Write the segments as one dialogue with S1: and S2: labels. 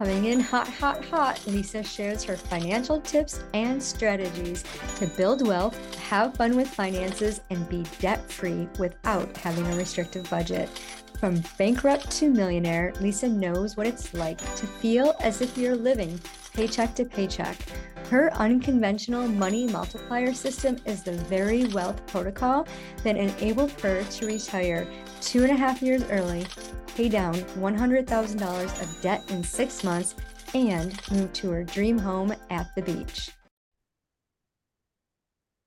S1: Coming in hot, hot, hot, Lisa shares her financial tips and strategies to build wealth, have fun with finances, and be debt free without having a restrictive budget. From bankrupt to millionaire, Lisa knows what it's like to feel as if you're living paycheck to paycheck. Her unconventional money multiplier system is the very wealth protocol that enabled her to retire two and a half years early pay down $100,000 of debt in six months, and move to her dream home at the beach.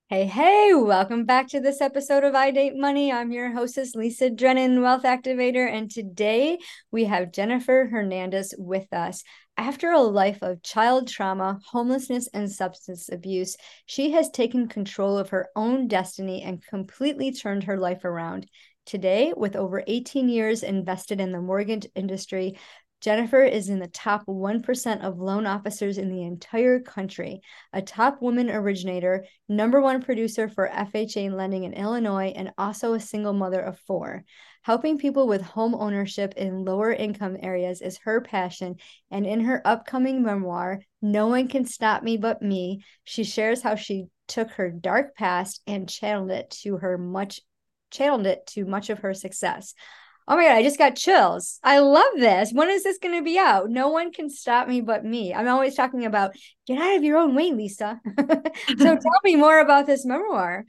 S1: Hey, hey, welcome back to this episode of I Date Money. I'm your hostess, Lisa Drennan, Wealth Activator, and today we have Jennifer Hernandez with us. After a life of child trauma, homelessness, and substance abuse, she has taken control of her own destiny and completely turned her life around. Today, with over 18 years invested in the mortgage industry, Jennifer is in the top 1% of loan officers in the entire country, a top woman originator, number one producer for FHA lending in Illinois, and also a single mother of four. Helping people with home ownership in lower income areas is her passion. And in her upcoming memoir, No One Can Stop Me But Me, she shares how she took her dark past and channeled it to her much channeled it to much of her success. Oh my God, I just got chills. I love this. When is this going to be out? No one can stop me but me. I'm always talking about get out of your own way, Lisa. so tell me more about this memoir.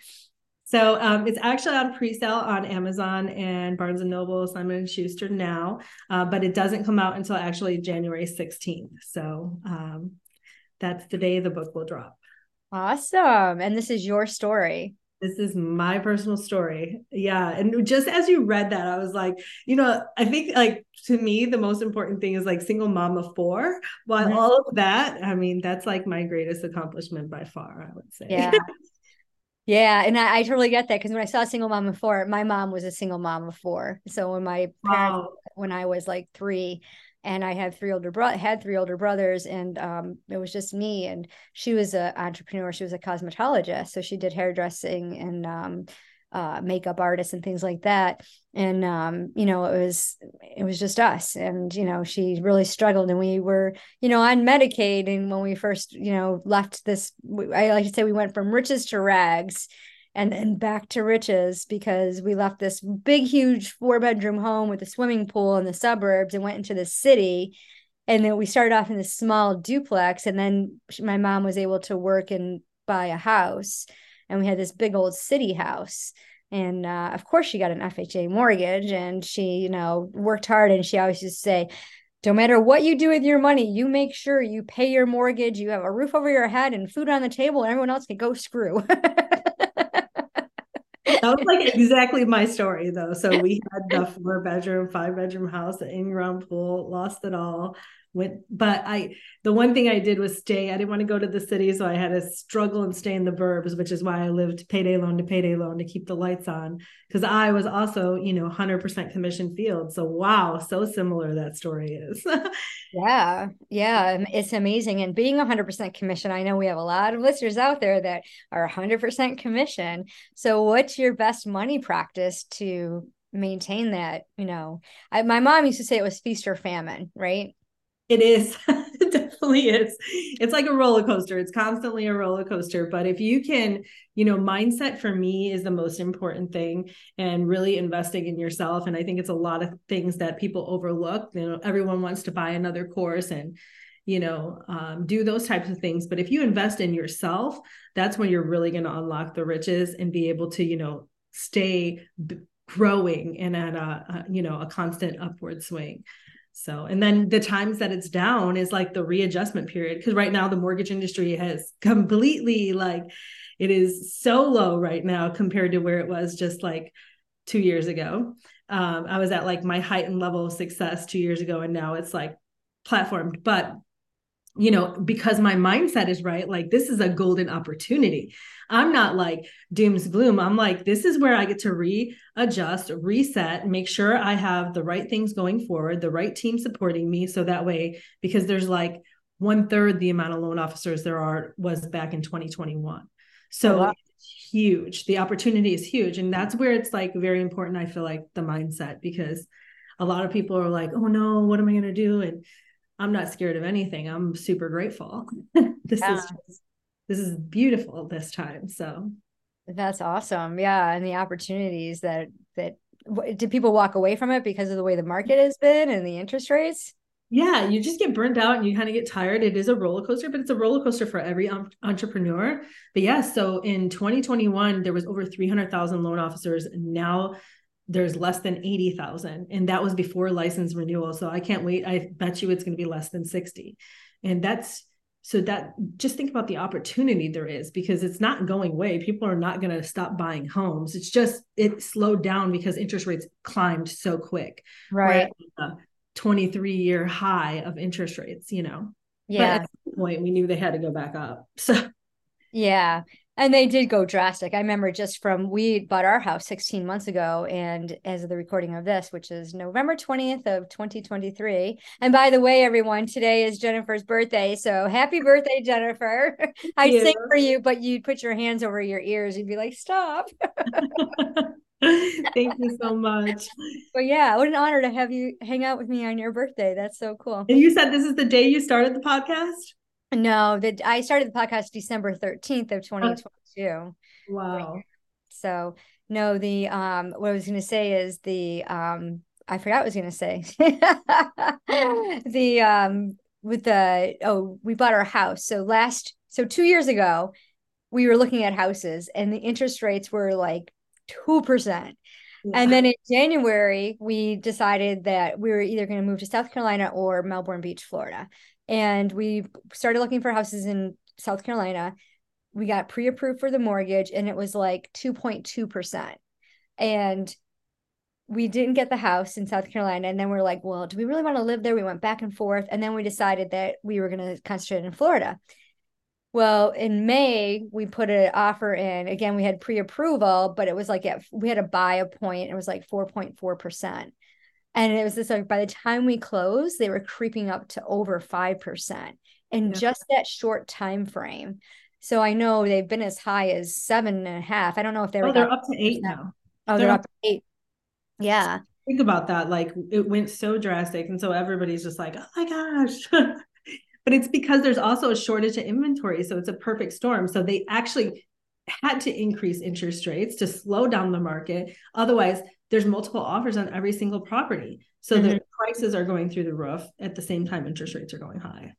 S2: So um, it's actually on pre-sale on Amazon and Barnes and Noble, Simon and Schuster now, uh, but it doesn't come out until actually January 16th. So um, that's the day the book will drop.
S1: Awesome. And this is your story.
S2: This is my personal story. Yeah. And just as you read that, I was like, you know, I think like to me, the most important thing is like single mom of four. While mm-hmm. all of that, I mean, that's like my greatest accomplishment by far, I would say.
S1: Yeah. Yeah, and I, I, totally get that because when I saw single mom of four, my mom was a single mom of four. So when my parents, wow. When I was like three, and I had three older bro had three older brothers, and um, it was just me. And she was an entrepreneur. She was a cosmetologist, so she did hairdressing and um, uh, makeup artists and things like that. And um, you know, it was it was just us. And you know, she really struggled, and we were you know on Medicaid. And when we first you know left this, I like to say we went from riches to rags and then back to riches because we left this big huge four bedroom home with a swimming pool in the suburbs and went into the city. And then we started off in this small duplex and then my mom was able to work and buy a house. And we had this big old city house. And uh, of course she got an fha mortgage and she you know worked hard. And she always used to say no matter what you do with your money, you make sure you pay your mortgage, you have a roof over your head and food on the table, and everyone else can go screw.
S2: that was like exactly my story though. So we had the four bedroom, five bedroom house, an in-ground pool, lost it all, went but i the one thing i did was stay. I didn't want to go to the city so i had to struggle and stay in the burbs which is why i lived payday loan to payday loan to keep the lights on because i was also you know 100% commission field. So wow so similar that story is.
S1: Yeah yeah it's amazing and being 100% commission i know we have a lot of listeners out there that are 100% commission. So what's your best money practice to maintain that you know? I, my mom used to say it was feast or famine right
S2: it is. it definitely is. It's like a roller coaster. It's constantly a roller coaster. But if you can, you know, mindset for me is the most important thing and really investing in yourself. And I think it's a lot of things that people overlook. You know, everyone wants to buy another course and, you know, um, do those types of things. But if you invest in yourself, that's when you're really going to unlock the riches and be able to, you know, stay b- growing and at a, a, you know, a constant upward swing. So, and then the times that it's down is like the readjustment period. Cause right now the mortgage industry has completely like, it is so low right now compared to where it was just like two years ago. Um, I was at like my height and level of success two years ago, and now it's like platformed. But you know, because my mindset is right, like this is a golden opportunity. I'm not like dooms gloom. I'm like, this is where I get to readjust, reset, make sure I have the right things going forward, the right team supporting me. So that way, because there's like one third the amount of loan officers there are was back in 2021. So wow. huge. The opportunity is huge. And that's where it's like very important. I feel like the mindset because a lot of people are like, oh no, what am I going to do? And I'm not scared of anything. I'm super grateful. this
S1: Yeah.
S2: is just, this is beautiful this time. So
S1: That's awesome. Yeah, and the opportunities that that did people walk away from it because of the way the market has been and the interest rates?
S2: yeah, you just get burnt out and you kind of get tired. It is a roller coaster, but it's a roller coaster for every um, entrepreneur. But yeah, so in 2021, there was over 300,000 loan officers. Now there's less than 80,000. And that was before license renewal. So I can't wait. I bet you it's going to be less than 60. And that's so that just think about the opportunity there is because it's not going away. People are not going to stop buying homes. It's just it slowed down because interest rates climbed so quick.
S1: Right.
S2: We're at a 23 year high of interest rates, you know. But
S1: Yeah.
S2: at some point we knew they had to go back up. So
S1: Yeah. And they did go drastic. I remember just from we bought our house 16 months ago, and as of the recording of this, which is November 20th of 2023. And by the way, everyone, today is Jennifer's birthday. So happy birthday, Jennifer. I'd
S2: you.
S1: sing for you, but you'd put your hands over your ears. You'd be like, stop.
S2: thank you so much.
S1: But yeah, what an honor to have you hang out with me on your birthday. That's so cool.
S2: And you said this is the day you started the podcast?
S1: No, that I started the podcast December 13th of 2022.
S2: Wow.
S1: So no, the um what I was gonna say is the um I forgot what I was gonna say. the um with the oh, we bought our house. So last so two years ago, we were looking at houses and the interest rates were like two percent. And then in January, we decided that we were either going to move to South Carolina or Melbourne Beach, Florida. And we started looking for houses in South Carolina. We got pre approved for the mortgage and it was like 2.2%. And we didn't get the house in South Carolina. And then we're like, well, do we really want to live there? We went back and forth. And then we decided that we were going to concentrate in Florida. Well, in May, we put an offer in. Again, we had pre-approval, but it was like at, we had to buy a point. It was like 4.4%. And it was this like by the time we closed, they were creeping up to over 5% in
S2: Yeah.
S1: just that short time frame. So I know they've been as high as seven and a half. I don't know if they oh, were
S2: Oh, they're up to eight now.
S1: Oh, they're
S2: they're
S1: up to eight. Yeah.
S2: Think about that. Like it went so drastic. And so everybody's just like, oh my gosh. but it's because there's also a shortage of inventory. So it's a perfect storm. So they actually had to increase interest rates to slow down the market. Otherwise, there's multiple offers on every single property. So the mm-hmm. prices are going through the roof at the same time interest rates are going high.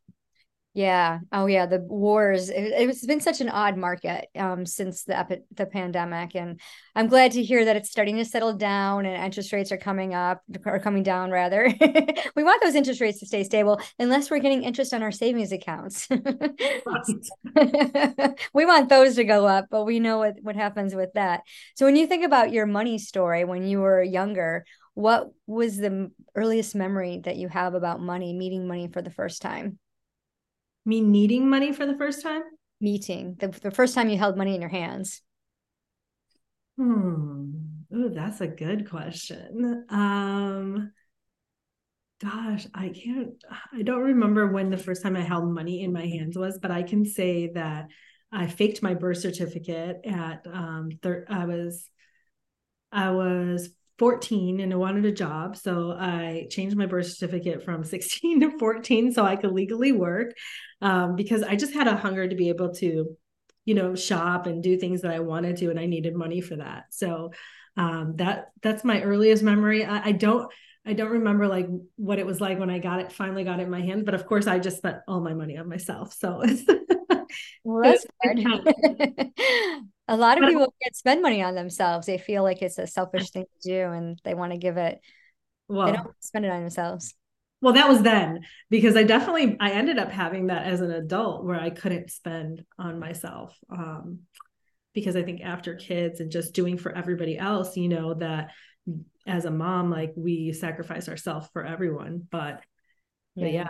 S1: Yeah. Oh, yeah. The wars. It, it's been such an odd market um, since the epi- the pandemic, and I'm glad to hear that it's starting to settle down and interest rates are coming up or coming down. Rather, we want those interest rates to stay stable, unless we're getting interest on our savings accounts. we want those to go up, but we know what what happens with that. So, when you think about your money story when you were younger, what was the earliest memory that you have about money, meeting money for the first time?
S2: Me needing money for the first time?
S1: meeting the, the first time you held money in your hands
S2: Hmm. Oh, that's a good question. Um, gosh, I can't, I don't remember when the first time I held money in my hands was, but I can say that I faked my birth certificate at um thir- I was I was 14 and I wanted a job. So I changed my birth certificate from 16 to 14 so I could legally work um, because I just had a hunger to be able to, you know, shop and do things that I wanted to, and I needed money for that. So um, that that's my earliest memory. I, I don't I don't remember like what it was like when I got it, finally got it in my hand. But of course, I just spent all my money on myself. So
S1: well that's good a lot of people can't spend money on themselves they feel like it's a selfish thing to do and they want to give it they don't spend it on themselves
S2: well, that was then because I definitely I ended up having that as an adult where I couldn't spend on myself. Um, because I think after kids and just doing for everybody else, you know, that as a mom, like we sacrifice ourselves for everyone. But but yeah.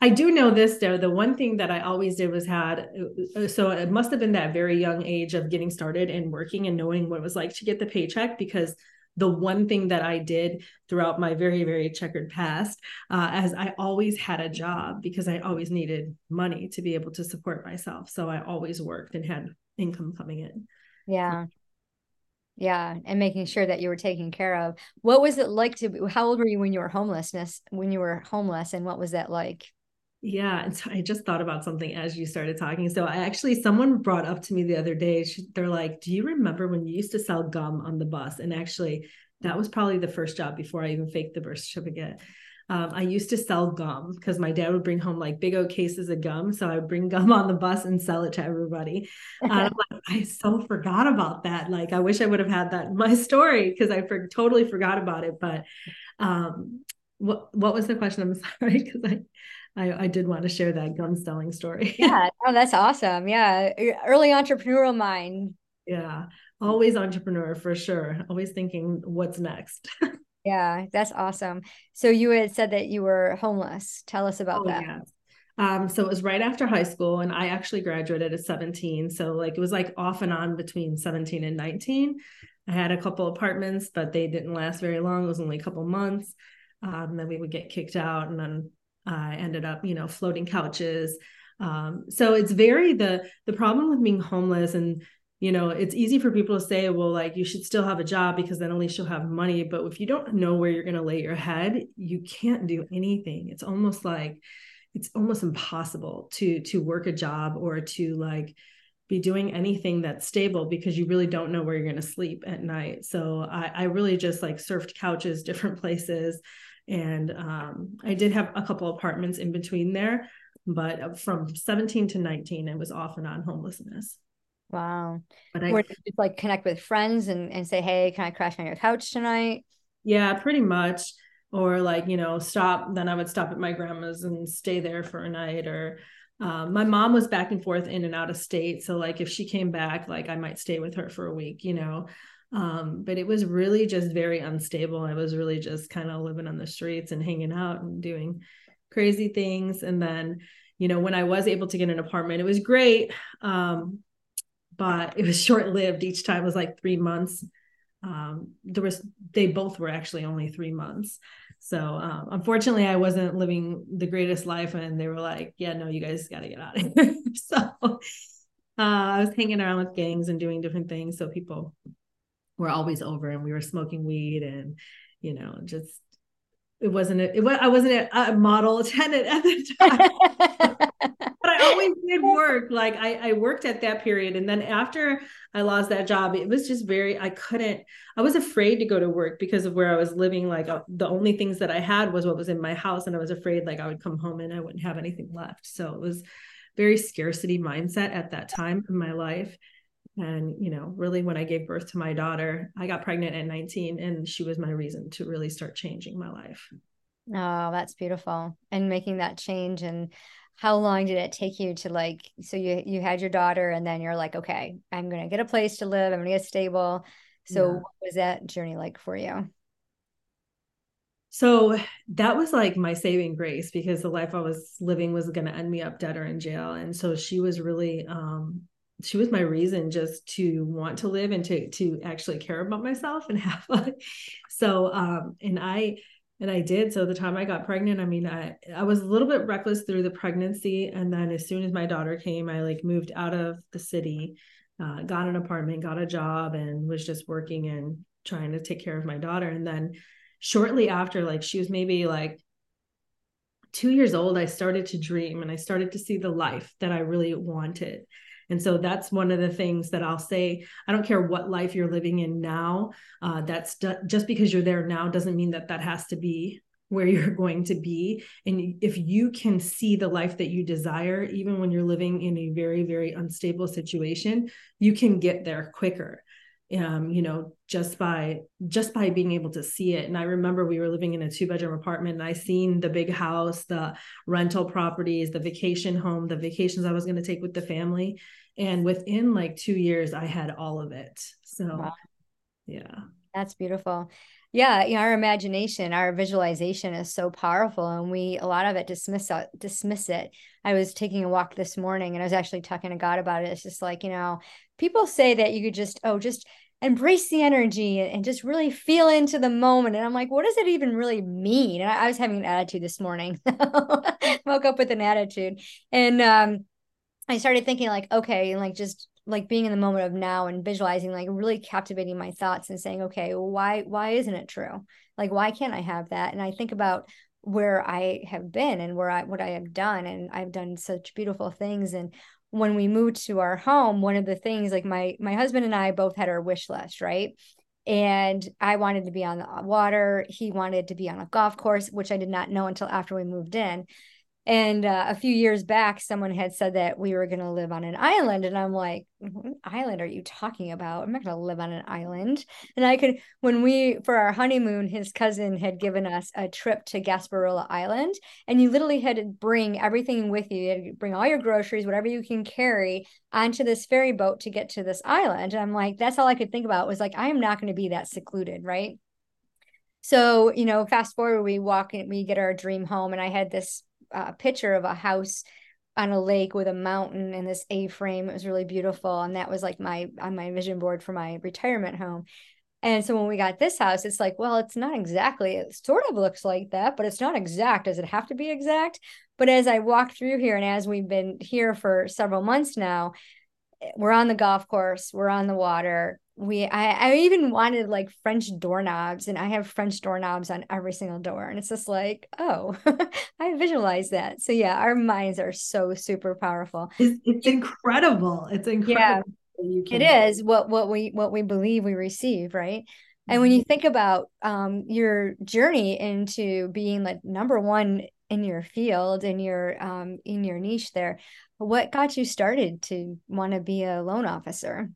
S2: I do know this though. The one thing that I always did was had uh, so it must have been that very young age of getting started and working and knowing what it was like to get the paycheck because the one thing that I did throughout my very very checkered past uh, as I always had a job because I always needed money to be able to support myself. So I always worked and had income coming in.
S1: yeah Yeah, and making sure that you were taken care of. What was it like to how old were you when you were homelessness when you were homeless and what was that like?
S2: Yeah, and so I just thought about something as you started talking. So I actually someone brought up to me the other day. They're like, "Do you remember when you used to sell gum on the bus?" And actually, that was probably the first job before I even faked the birth certificate. Um, I used to sell gum because my dad would bring home like big old cases of gum. So I would bring gum on the bus and sell it to everybody. like, i so forgot about that. Like, I wish I would have had that in my story because I for- totally forgot about it. But um, what what was the question? I'm sorry because I I, I did want to share that gum selling story.
S1: yeah. Oh, that's awesome. Yeah. Early entrepreneurial mind.
S2: Yeah. Always entrepreneur for sure. Always thinking what's next.
S1: yeah. That's awesome. So you had said that you were homeless. Tell us about oh, that. Yeah.
S2: Um, so it was right after high school, and I actually graduated at 17. So like it was like off and on between 17 and 19. I had a couple apartments, but they didn't last very long. It was only a couple months. Um, then we would get kicked out, and then I ended up, you know, floating couches. Um, so it's very the the problem with being homeless and you know it's easy for people to say well like you should still have a job because then at least you'll have money. But if you don't know where you're going to lay your head you can't do anything. It's almost like it's almost impossible to to work a job or to like be doing anything that's stable because you really don't know where you're going to sleep at night. So I, I really just like surfed couches different places. And um, I did have a couple apartments in between there, but from 17 to 19, it was off and on homelessness.
S1: Wow. But I just like connect with friends and, and say, hey, can I crash on your couch tonight?
S2: Yeah, pretty much. Or like, you know, stop. Then I would stop at my grandma's and stay there for a night. Or um, my mom was back and forth in and out of state. So like if she came back, like I might stay with her for a week, you know. Um, but it was really just very unstable. I was really just kind of living on the streets and hanging out and doing crazy things. And then, you know, when I was able to get an apartment, it was great. Um, but it was short lived. Each time was like three months. Um, there was, they both were actually only three months. So um, unfortunately, I wasn't living the greatest life, and they were like, "Yeah, no, you guys got to get out of here." so uh, I was hanging around with gangs and doing different things, so people were always over and we were smoking weed and you know just it wasn't a, it was I wasn't a, a model tenant at the time always did work. Like I, I worked at that period and then after I lost that job it was just very I couldn't I was afraid to go to work because of where I was living. Like uh, the only things that I had was what was in my house and I was afraid like I would come home and I wouldn't have anything left. So it was very scarcity mindset at that time in my life. And you know really when i gave birth to my daughter i got pregnant at 19 and she was my reason to really start changing my life.
S1: Oh that's beautiful. And making that change and how long did it take you to like so you you had your daughter and then you're like okay i'm gonna get a place to live. I'm gonna get stable. So yeah. what was that journey like for you?
S2: So that was like my saving grace because the life i was living was going to end me up dead or in jail. And so she was really um she was my reason just to want to live and to to actually care about myself and have like so um and i and i did. So the time i got pregnant i mean i i was a little bit reckless through the pregnancy. And then as soon as my daughter came i like moved out of the city uh, got an apartment got a job and was just working and trying to take care of my daughter. And then shortly after like she was maybe like two years old i started to dream and i started to see the life that i really wanted and so that's one of the things that I'll say. I don't care what life you're living in now. Uh, that's just because you're there now doesn't mean that that has to be where you're going to be. And if you can see the life that you desire, even when you're living in a very, very unstable situation, you can get there quicker um, you know, just by just by being able to see it. And I remember we were living in a two bedroom apartment, and I seen the big house, the rental properties, the vacation home, the vacations I was going to take with the family, and within like two years, I had all of it. So, wow. yeah,
S1: that's beautiful. Yeah, you know, our imagination, our visualization is so powerful, and we a lot of it dismiss it, dismiss it. I was taking a walk this morning, and I was actually talking to God about it. It's just like you know, people say that you could just oh just embrace the energy and just really feel into the moment. And I'm like, what does it even really mean? And I, I was having an attitude this morning. Woke up with an attitude. And um, I started thinking like, okay, and like just like being in the moment of now and visualizing like really captivating my thoughts and saying okay why why isn't it true like why can't i have that and i think about where i have been and where i what i have done and i've done such beautiful things and when we moved to our home one of the things like my my husband and i both had our wish list right and I wanted to be on the water. He wanted to be on a golf course, which I did not know until after we moved in. And uh, a few years back, someone had said that we were going to live on an island. And I'm like, what island are you talking about? I'm not going to live on an island. And I could, when we, for our honeymoon, his cousin had given us a trip to Gasparilla Island. And you literally had to bring everything with you. You had to bring all your groceries, whatever you can carry, onto this ferry boat to get to this island. And I'm like, that's all I could think about was like, I am not going to be that secluded, right? So, you know, fast forward, we walk and we get our dream home. And I had this uh, picture of a house on a lake with a mountain and this A-frame. It was really beautiful, and that was like my on my vision board for my retirement home. And so when we got this house, it's like, well, it's not exactly. It sort of looks like that, but it's not exact. Does it have to be exact? But as I walk through here, and as we've been here for several months now, we're on the golf course, we're on the water, we I, I even wanted like french doorknobs and i have french doorknobs on every single door and it's just like oh i visualize that. So yeah our minds are so super powerful.
S2: It's, it's incredible. It's incredible
S1: yeah it is what what we what we believe we receive right? And when you mm-hmm. think about um, your journey into being like number one in your field in your um, in your niche there what got you started to want to be a loan officer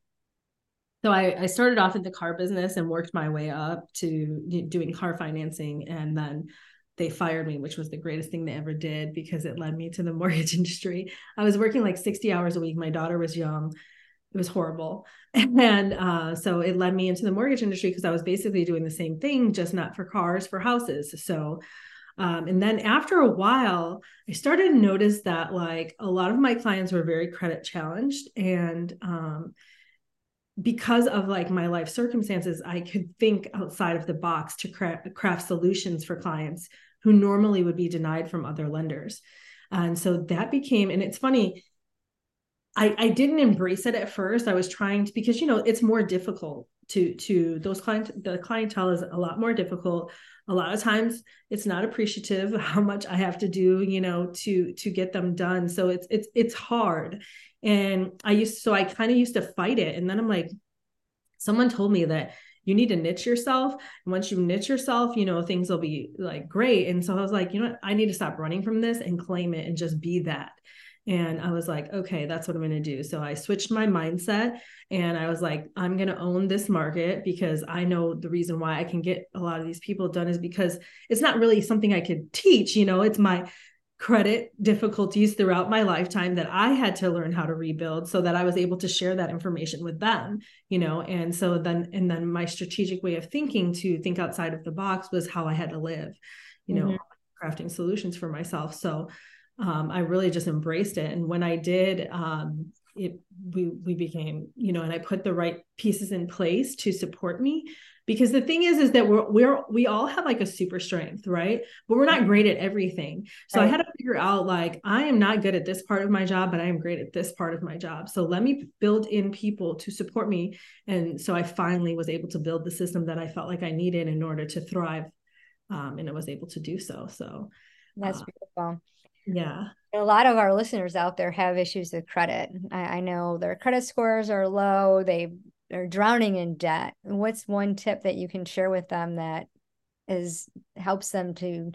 S2: so I, I started off in the car business and worked my way up to doing car financing and then they fired me which was the greatest thing they ever did because it led me to the mortgage industry. I was working like 60 hours a week. My daughter was young. It was horrible. And uh, so it led me into the mortgage industry because i was basically doing the same thing just not for cars for houses. So um, and then after a while i started to notice that like a lot of my clients were very credit challenged and um, because of like my life circumstances i could think outside of the box to craft, craft solutions for clients who normally would be denied from other lenders and so that became and it's funny I, I didn't embrace it at first. I was trying to because you know it's more difficult to to those client the clientele is a lot more difficult. A lot of times it's not appreciative how much I have to do, you know, to to get them done. So it's it's it's hard. And I used, so I kind of used to fight it. And then I'm like, someone told me that you need to niche yourself. And once you niche yourself, you know, things will be like great. And so I was like, you know what? I need to stop running from this and claim it and just be that. And I was like, okay, that's what I'm going to do. So I switched my mindset and I was like, I'm going to own this market because I know the reason why I can get a lot of these people done is because it's not really something I could teach. You know, it's my credit difficulties throughout my lifetime that I had to learn how to rebuild so that I was able to share that information with them, you know. And so then and then my strategic way of thinking to think outside of the box was how I had to live, you know, mm-hmm. crafting solutions for myself. So um, I really just embraced it. And when I did, um, it we we became, you know, and I put the right pieces in place to support me because the thing is is that we're we're we all have like a super strength right? But we're not great at everything. So right. i had to figure out like i am not good at this part of my job but i am great at this part of my job. So let me build in people to support me. And so i finally was able to build the system that i felt like i needed in order to thrive um, and i was able to do so. So
S1: that's uh, beautiful.
S2: yeah.
S1: A lot of our listeners out there have issues with credit. I, I know their credit scores are low. They are drowning in debt what's one tip that you can share with them that is helps them to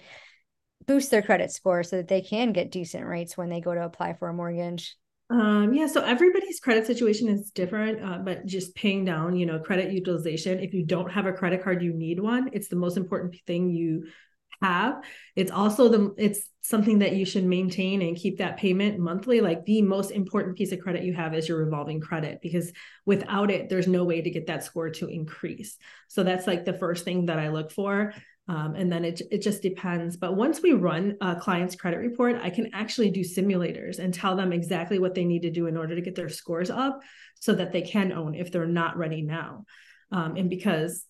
S1: boost their credit score so that they can get decent rates when they go to apply for a mortgage
S2: um, yeah, so everybody's credit situation is different, uh, but just paying down, you know, credit utilization. If you don't have a credit card, you need one. It's the most important thing you have. It's also the it's something that you should maintain and keep that payment monthly. Like the most important piece of credit you have is your revolving credit because without it, there's no way to get that score to increase. So that's like the first thing that I look for. Um, and then it, it just depends. But once we run a client's credit report, I can actually do simulators and tell them exactly what they need to do in order to get their scores up so that they can own if they're not ready now. Um, and because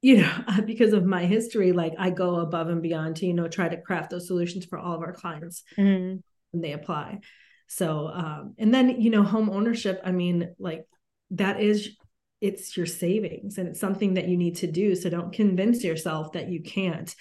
S2: you know, because of my history, like I go above and beyond to, you know, try to craft those solutions for all of our clients mm-hmm. when they apply. So, um, and then, you know, home ownership, I mean, like that is, it's your savings and it's something that you need to do. So don't convince yourself that you can't.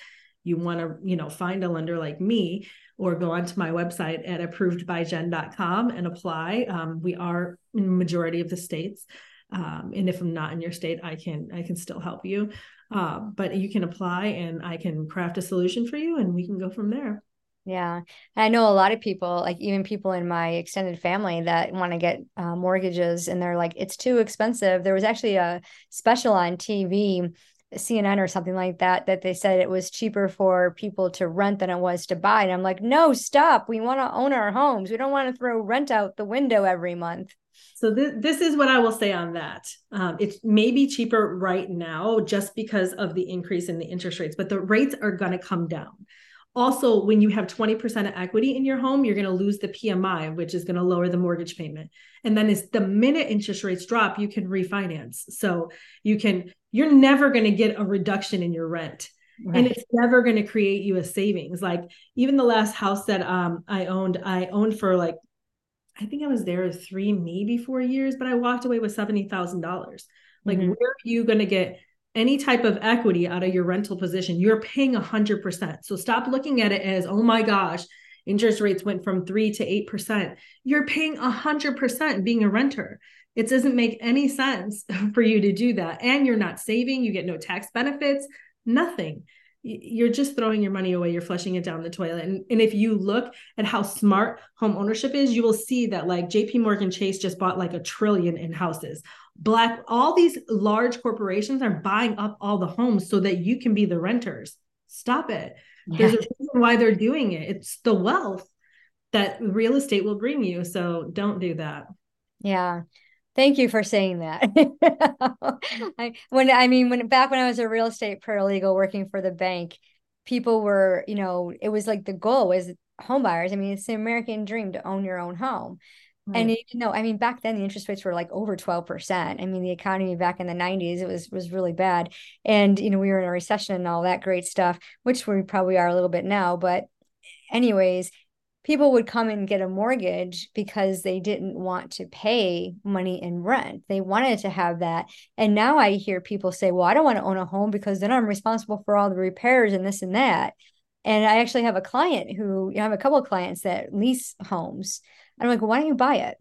S2: You want to, you know, find a lender like me or go onto my website at approvedbyjen.com and apply. Um, we are in majority of the states. Um, and if I'm not in your state, I can I can still help you. Uh, but you can apply and I can craft a solution for you and we can go from there.
S1: Yeah. I know a lot of people, like even people in my extended family that want to get uh, mortgages and they're like, it's too expensive. There was actually a special on TV, CNN or something like that, that they said it was cheaper for people to rent than it was to buy. And I'm like, no, stop. We want to own our homes. We don't want to throw rent out the window every month.
S2: So this, this is what I will say on that. Um, it may be cheaper right now just because of the increase in the interest rates, but the rates are going to come down. Also, when you have 20% of equity in your home, you're going to lose the PMI, which is going to lower the mortgage payment. And then as the minute interest rates drop, you can refinance. So you can, you're never going to get a reduction in your rent. Right. And it's never going to create you a savings. Like even the last house that um, I owned, I owned for like, I think I was there three, maybe four years, but I walked away with $70,000. Like, mm-hmm. where are you going to get any type of equity out of your rental position, you're paying a 100%. So stop looking at it as, oh my gosh, interest rates went from 3 to 8%. You're paying a 100% being a renter. It doesn't make any sense for you to do that. And you're not saving, you get no tax benefits, nothing. You're just throwing your money away. You're flushing it down the toilet. And, and if you look at how smart home ownership is, you will see that like JP Morgan Chase just bought like a trillion in houses black all these large corporations are buying up all the homes so that you can be the renters stop it yeah. there's a reason why they're doing it it's the wealth that real estate will bring you so don't do that
S1: yeah thank you for saying that I, when i mean when back when i was a real estate paralegal working for the bank people were you know it was like the goal was home buyers i mean it's the american dream to own your own home Right. And you know, I mean, back then the interest rates were like over 12%. I mean, the economy back in the 90s, it was was really bad. And, you know, we were in a recession and all that great stuff, which we probably are a little bit now. But anyways, people would come and get a mortgage because they didn't want to pay money in rent. They wanted to have that. And now I hear people say, well, I don't want to own a home because then I'm responsible for all the repairs and this and that. And I actually have a client who, you know, I have a couple of clients that lease homes I'm like, why don't you buy it?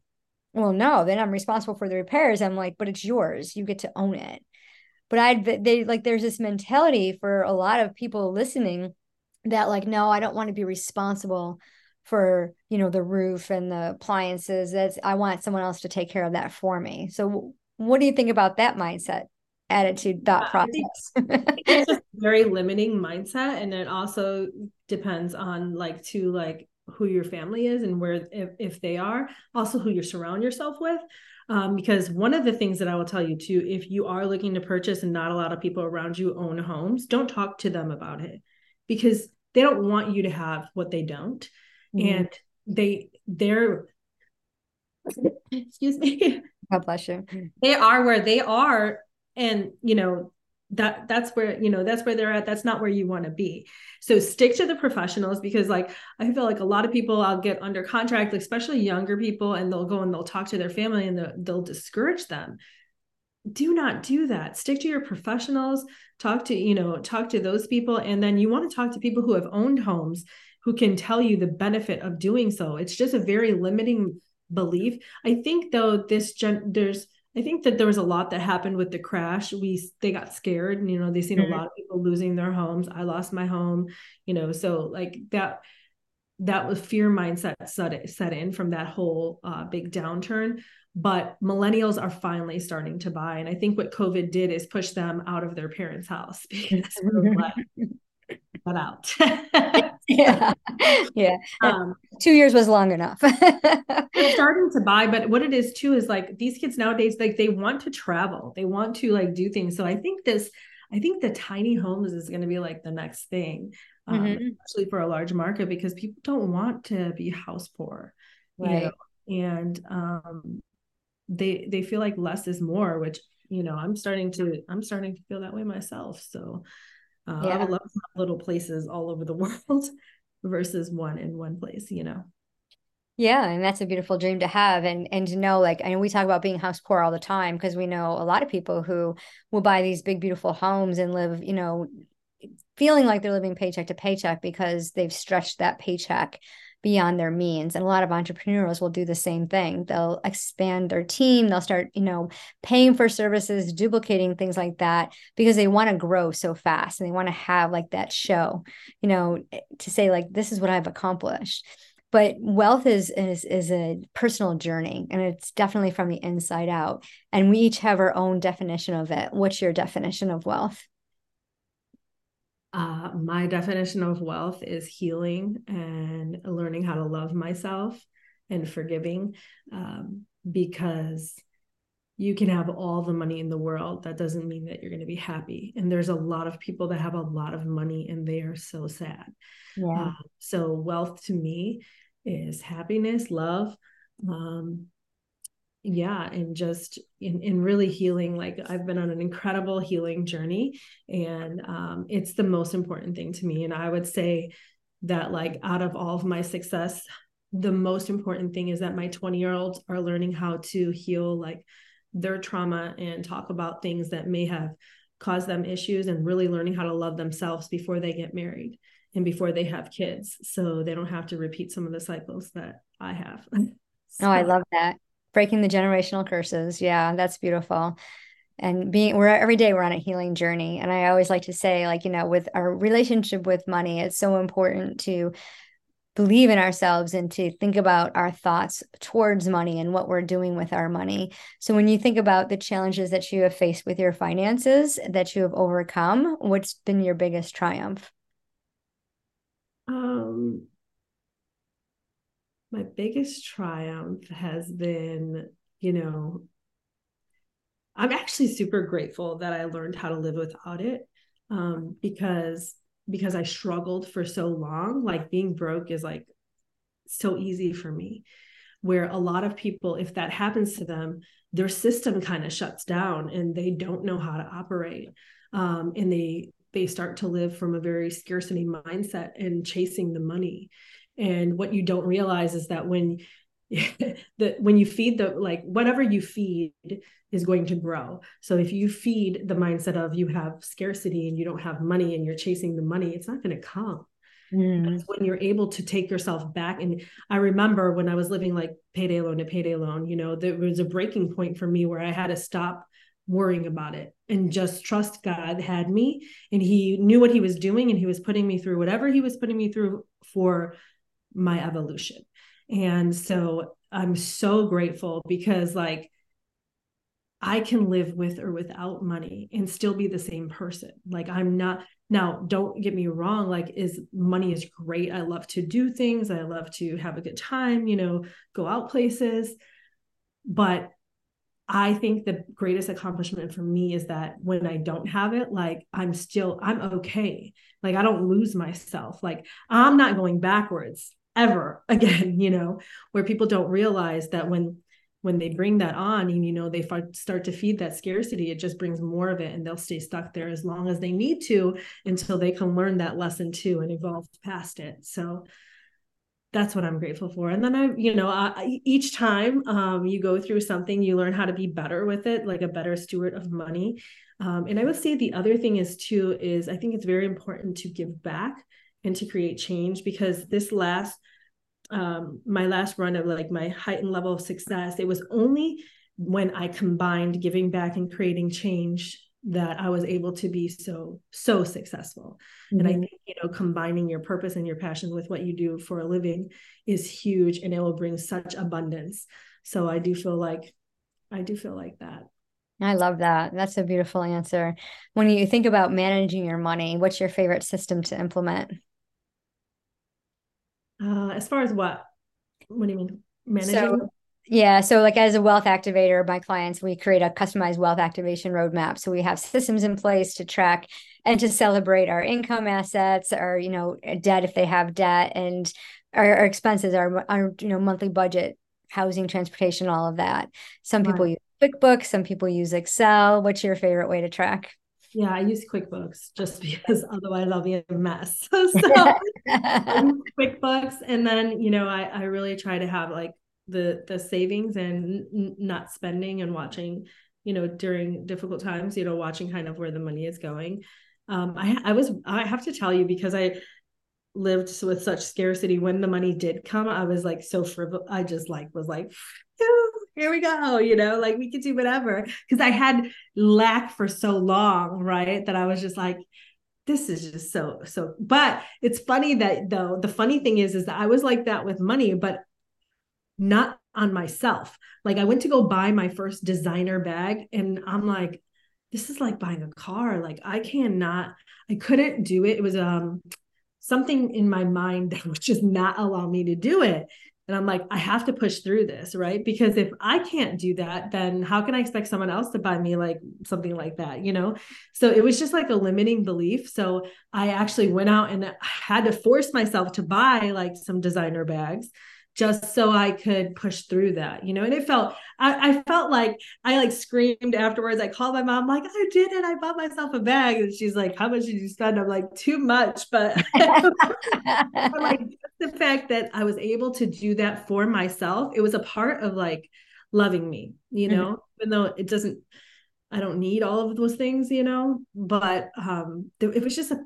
S1: Well, no, then I'm responsible for the repairs. I'm like, but it's yours. You get to own it. But I, they like, there's this mentality for a lot of people listening that, like, no, I don't want to be responsible for, you know, the roof and the appliances. That's, I want someone else to take care of that for me. So, what do you think about that mindset? attitude thought process
S2: it's just very limiting mindset and it also depends on like to like who your family is and where if, if they are also who you surround yourself with um, because one of the things that i will tell you too if you are looking to purchase and not a lot of people around you own homes don't talk to them about it because they don't want you to have what they don't mm-hmm. and they they're excuse me.
S1: God bless you.
S2: They are where they are and you know that that's where you know that's where they're at. That's not where you want to be. So stick to the professionals because like i feel like a lot of people i'll get under contract especially younger people and they'll go and they'll talk to their family and they'll, they'll discourage them. Do not do that. Stick to your professionals. Talk to you know talk to those people and then you want to talk to people who have owned homes who can tell you the benefit of doing so it's just a very limiting belief i think though this gen there's I think that there was a lot that happened with the crash. We they got scared, and you know, they seen mm-hmm. a lot of people losing their homes. I lost my home, you know, so like that that was fear mindset set set in from that whole uh, big downturn. But millennials are finally starting to buy, and I think what COVID did is push them out of their parents' house because cut out.
S1: yeah. Yeah. Um, Two years was long enough.
S2: they're starting to buy, but what it is too is like these kids nowadays, like they want to travel, they want to like do things. So I think this, I think the tiny homes is going to be like the next thing, um, mm-hmm. especially for a large market because people don't want to be house poor, right? You know? And um, they they feel like less is more, which you know I'm starting to I'm starting to feel that way myself. So uh, yeah. I would love little places all over the world versus one in one place, you know.
S1: Yeah, and that's a beautiful dream to have and and to know like I know we talk about being house poor all the time because we know a lot of people who will buy these big beautiful homes and live, you know, feeling like they're living paycheck to paycheck because they've stretched that paycheck beyond their means. And a lot of entrepreneurs will do the same thing. They'll expand their team. They'll start you know paying for services duplicating things like that because they want to grow so fast and they want to have like that show you know eh, to say like this is what i've accomplished. But wealth is is is a personal journey and it's definitely from the inside out. And we each have our own definition of it. What's your definition of wealth
S2: uh, my definition of wealth is healing and learning how to love myself and forgiving um, because you can have all the money in the world. That doesn't mean that you're going to be happy. And there's a lot of people that have a lot of money and they are so sad. Yeah. Uh, so wealth to me is happiness love um, yeah and just in, in really healing like i've been on an incredible healing journey and um, it's the most important thing to me and i would say that like out of all of my success the most important thing is that my 20 year olds are learning how to heal like their trauma and talk about things that may have caused them issues and really learning how to love themselves before they get married and before they have kids so they don't have to repeat some of the cycles that i have so.
S1: oh i love that breaking the generational curses. Yeah, that's beautiful. And being we're every day we're on a healing journey. And I always like to say, like, you know, with our relationship with money, it's so important to believe in ourselves and to think about our thoughts towards money and what we're doing with our money. So when you think about the challenges that you have faced with your finances that you have overcome, what's been your biggest triumph?
S2: Um my biggest triumph has been, you know, I'm actually super grateful that I learned how to live without it um, because because I struggled for so long. Like being broke is like so easy for me. Where a lot of people, if that happens to them, their system kind of shuts down and they don't know how to operate, um, and they they start to live from a very scarcity mindset and chasing the money and what you don't realize is that when that when you feed the like whatever you feed is going to grow. So if you feed the mindset of you have scarcity and you don't have money and you're chasing the money it's not going to come mm. That's when you're able to take yourself back. And i remember when i was living like payday loan to payday loan you know there was a breaking point for me where i had to stop worrying about it and just trust God had me. And he knew what he was doing and he was putting me through whatever he was putting me through for my evolution. And so I'm so grateful because like I can live with or without money and still be the same person. Like I'm not now don't get me wrong like is money is great. I love to do things. I love to have a good time, you know, go out places. But I think the greatest accomplishment for me is that when I don't have it, like I'm still, I'm okay. Like I don't lose myself. Like I'm not going backwards ever again you know where people don't realize that when when they bring that on and you know they start to feed that scarcity it just brings more of it and they'll stay stuck there as long as they need to until they can learn that lesson too and evolve past it. So that's what i'm grateful for. And then i you know I, each time um, you go through something you learn how to be better with it like a better steward of money. Um, and i would say the other thing is too is i think it's very important to give back and to create change because this last um, my last run of like my heightened level of success it was only when i combined giving back and creating change that i was able to be so so successful mm-hmm. and i mm-hmm. think you know combining your purpose and your passion with what you do for a living is huge and it will bring such abundance so i do feel like i do feel like that
S1: I love that. That's a beautiful answer. When you think about managing your money, what's your favorite system to implement?
S2: Uh, as far as what? What do you mean? Managing? So,
S1: yeah. So, like as a wealth activator, my clients, we create a customized wealth activation roadmap. So we have systems in place to track and to celebrate our income assets, our you know debt if they have debt, and our, our expenses, our, our you know monthly budget, housing, transportation, all of that. Some right. people use QuickBooks, some people use Excel. What's your favorite way to track?
S2: Yeah, I use QuickBooks just because otherwise I'll be a mess. so QuickBooks, and then you know I I really try to have like the the savings and n- not spending and watching you know during difficult times you know watching kind of where the money is going um i i was i have to tell you because i lived with such scarcity when the money did come i was like so frivolous i just like was like here we go you know like we could do whatever. Because i had lack for so long right that i was just like this is just so so but it's funny that though the funny thing is is that i was like that with money but not on myself. Like i went to go buy my first designer bag and i'm like this is like buying a car. Like i cannot i couldn't do it. It was um something in my mind that would just not allow me to do it and i'm like i have to push through this right? Because if i can't do that then how can i expect someone else to buy me like something like that you know? So it was just like a limiting belief. So i actually went out and had to force myself to buy like some designer bags just so I could push through that, you know. And it felt, I, I, felt like I like screamed afterwards. I called my mom, like, I did it. I bought myself a bag. And she's like, How much did you spend? I'm like, Too much. But like the fact that I was able to do that for myself, it was a part of like loving me, you know, mm-hmm. even though it doesn't, I don't need all of those things, you know, but um, it was just a,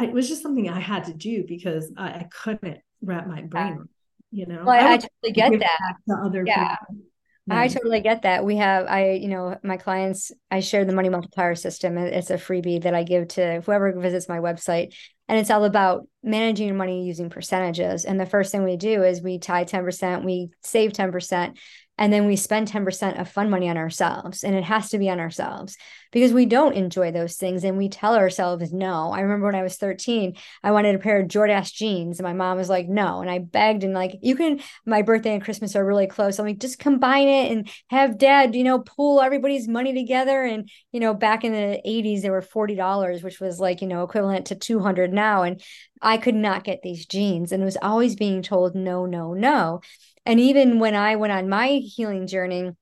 S2: it was just something I had to do because I, I couldn't wrap my brain you know
S1: well, I, I totally get that to other yeah. people I totally get that. We have, I, you know, my clients, I share the money multiplier system. It's a freebie that I give to whoever visits my website. And it's all about managing your money using percentages. And the first thing we do is we tie 10%, we save 10%, and then we spend 10% of fun money on ourselves and it has to be on ourselves because we don't enjoy those things and we tell ourselves no. I remember when i was 13 i wanted a pair of jordache jeans and my mom was like no. And i begged and like you can my birthday and christmas are really close. I'm like just combine it and have dad you know pool everybody's money together. And you know back in the 80s they were $40 which was like you know equivalent to 200 now and i could not get these jeans and it was always being told no no no and even when I went on my healing journey,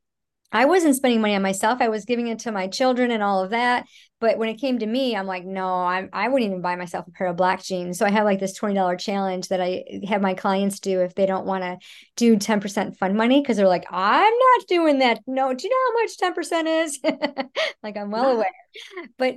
S1: I wasn't spending money on myself. I was giving it to my children and all of that. But when it came to me, I'm like, no, I, I wouldn't even buy myself a pair of black jeans. So I have like this $20 challenge that I have my clients do if they don't want to do 10% fun money because they're like, I'm not doing that. No, do you know how much 10% is? like, I'm well aware. But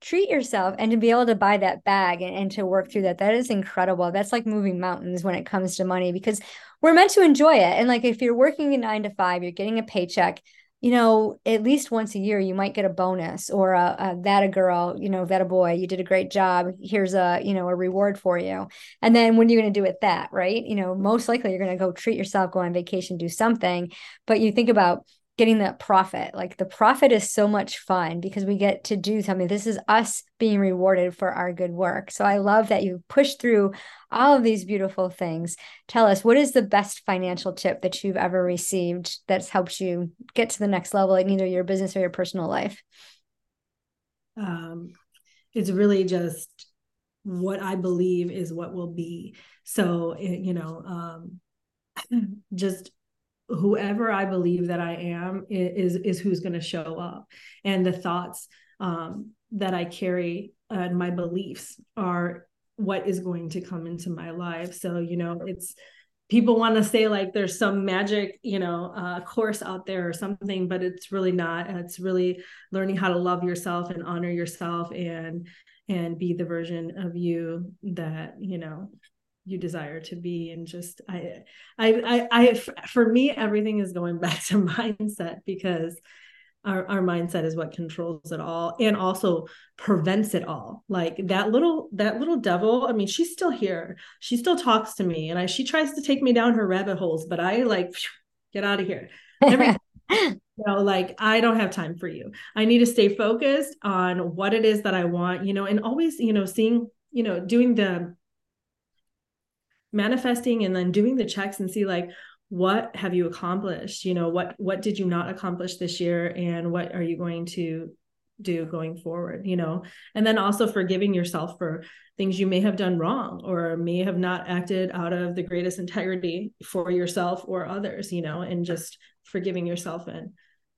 S1: treat yourself and to be able to buy that bag and, and, to work through that. That is incredible. That's like moving mountains when it comes to money because we're meant to enjoy it. And like if you're working a nine to five you're getting a paycheck you know at least once a year you might get a bonus or a, a that a girl you know that a boy you did a great job. Here's a you know a reward for you. And then what are you going to do with that right? You know most likely you're going to go treat yourself go on vacation do something. But you think about getting that profit. Like the profit is so much fun because we get to do something. This is us being rewarded for our good work. So I love that you push through all of these beautiful things. Tell us what is the best financial tip that you've ever received that's helped you get to the next level in either your business or your personal life?
S2: Um, it's really just what I believe is what will be. So, you know, um, just whoever I believe that I am is is who's going to show up, and the thoughts um, that I carry and my beliefs are what is going to come into my life. So you know, it's people want to say like there's some magic you know uh, course out there or something, but it's really not. It's really learning how to love yourself and honor yourself and and be the version of you that you know you desire to be and just I, I i i for me everything is going back to mindset because our, our mindset is what controls it all and also prevents it all. Like that little that little devil i mean she's still here. She still talks to me and I, she tries to take me down her rabbit holes but i like get out of here. Every you know like i don't have time for you. I need to stay focused on what it is that i want you know and always you know seeing you know doing the manifesting and then doing the checks and see like what have you accomplished? You know what what did you not accomplish this year? And what are you going to do going forward you know? And then also forgiving yourself for things you may have done wrong or may have not acted out of the greatest integrity for yourself or others you know? And just forgiving yourself and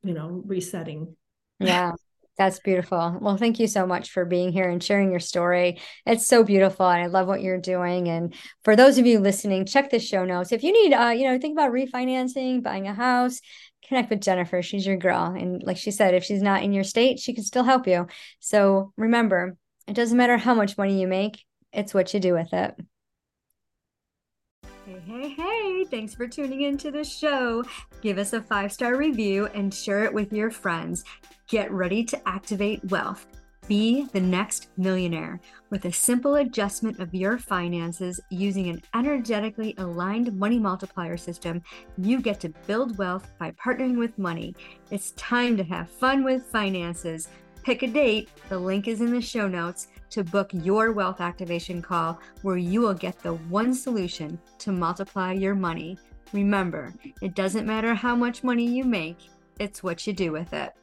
S2: you know resetting.
S1: Yeah That's beautiful. Well, thank you so much for being here and sharing your story. It's so beautiful. And I love what you're doing. And for those of you listening, check the show notes. If you need, uh, you know, think about refinancing, buying a house, connect with Jennifer. She's your girl. And like she said, if she's not in your state, she can still help you. So remember, it doesn't matter how much money you make, it's what you do with it. Hey, hey, thanks for tuning into the show. Give us a five star review and share it with your friends. Get ready to activate wealth. Be the next millionaire with a simple adjustment of your finances using an energetically aligned money multiplier system. You get to build wealth by partnering with money. It's time to have fun with finances. Pick a date, the link is in the show notes, to book your wealth activation call where you will get the one solution to multiply your money. Remember, it doesn't matter how much money you make, it's what you do with it.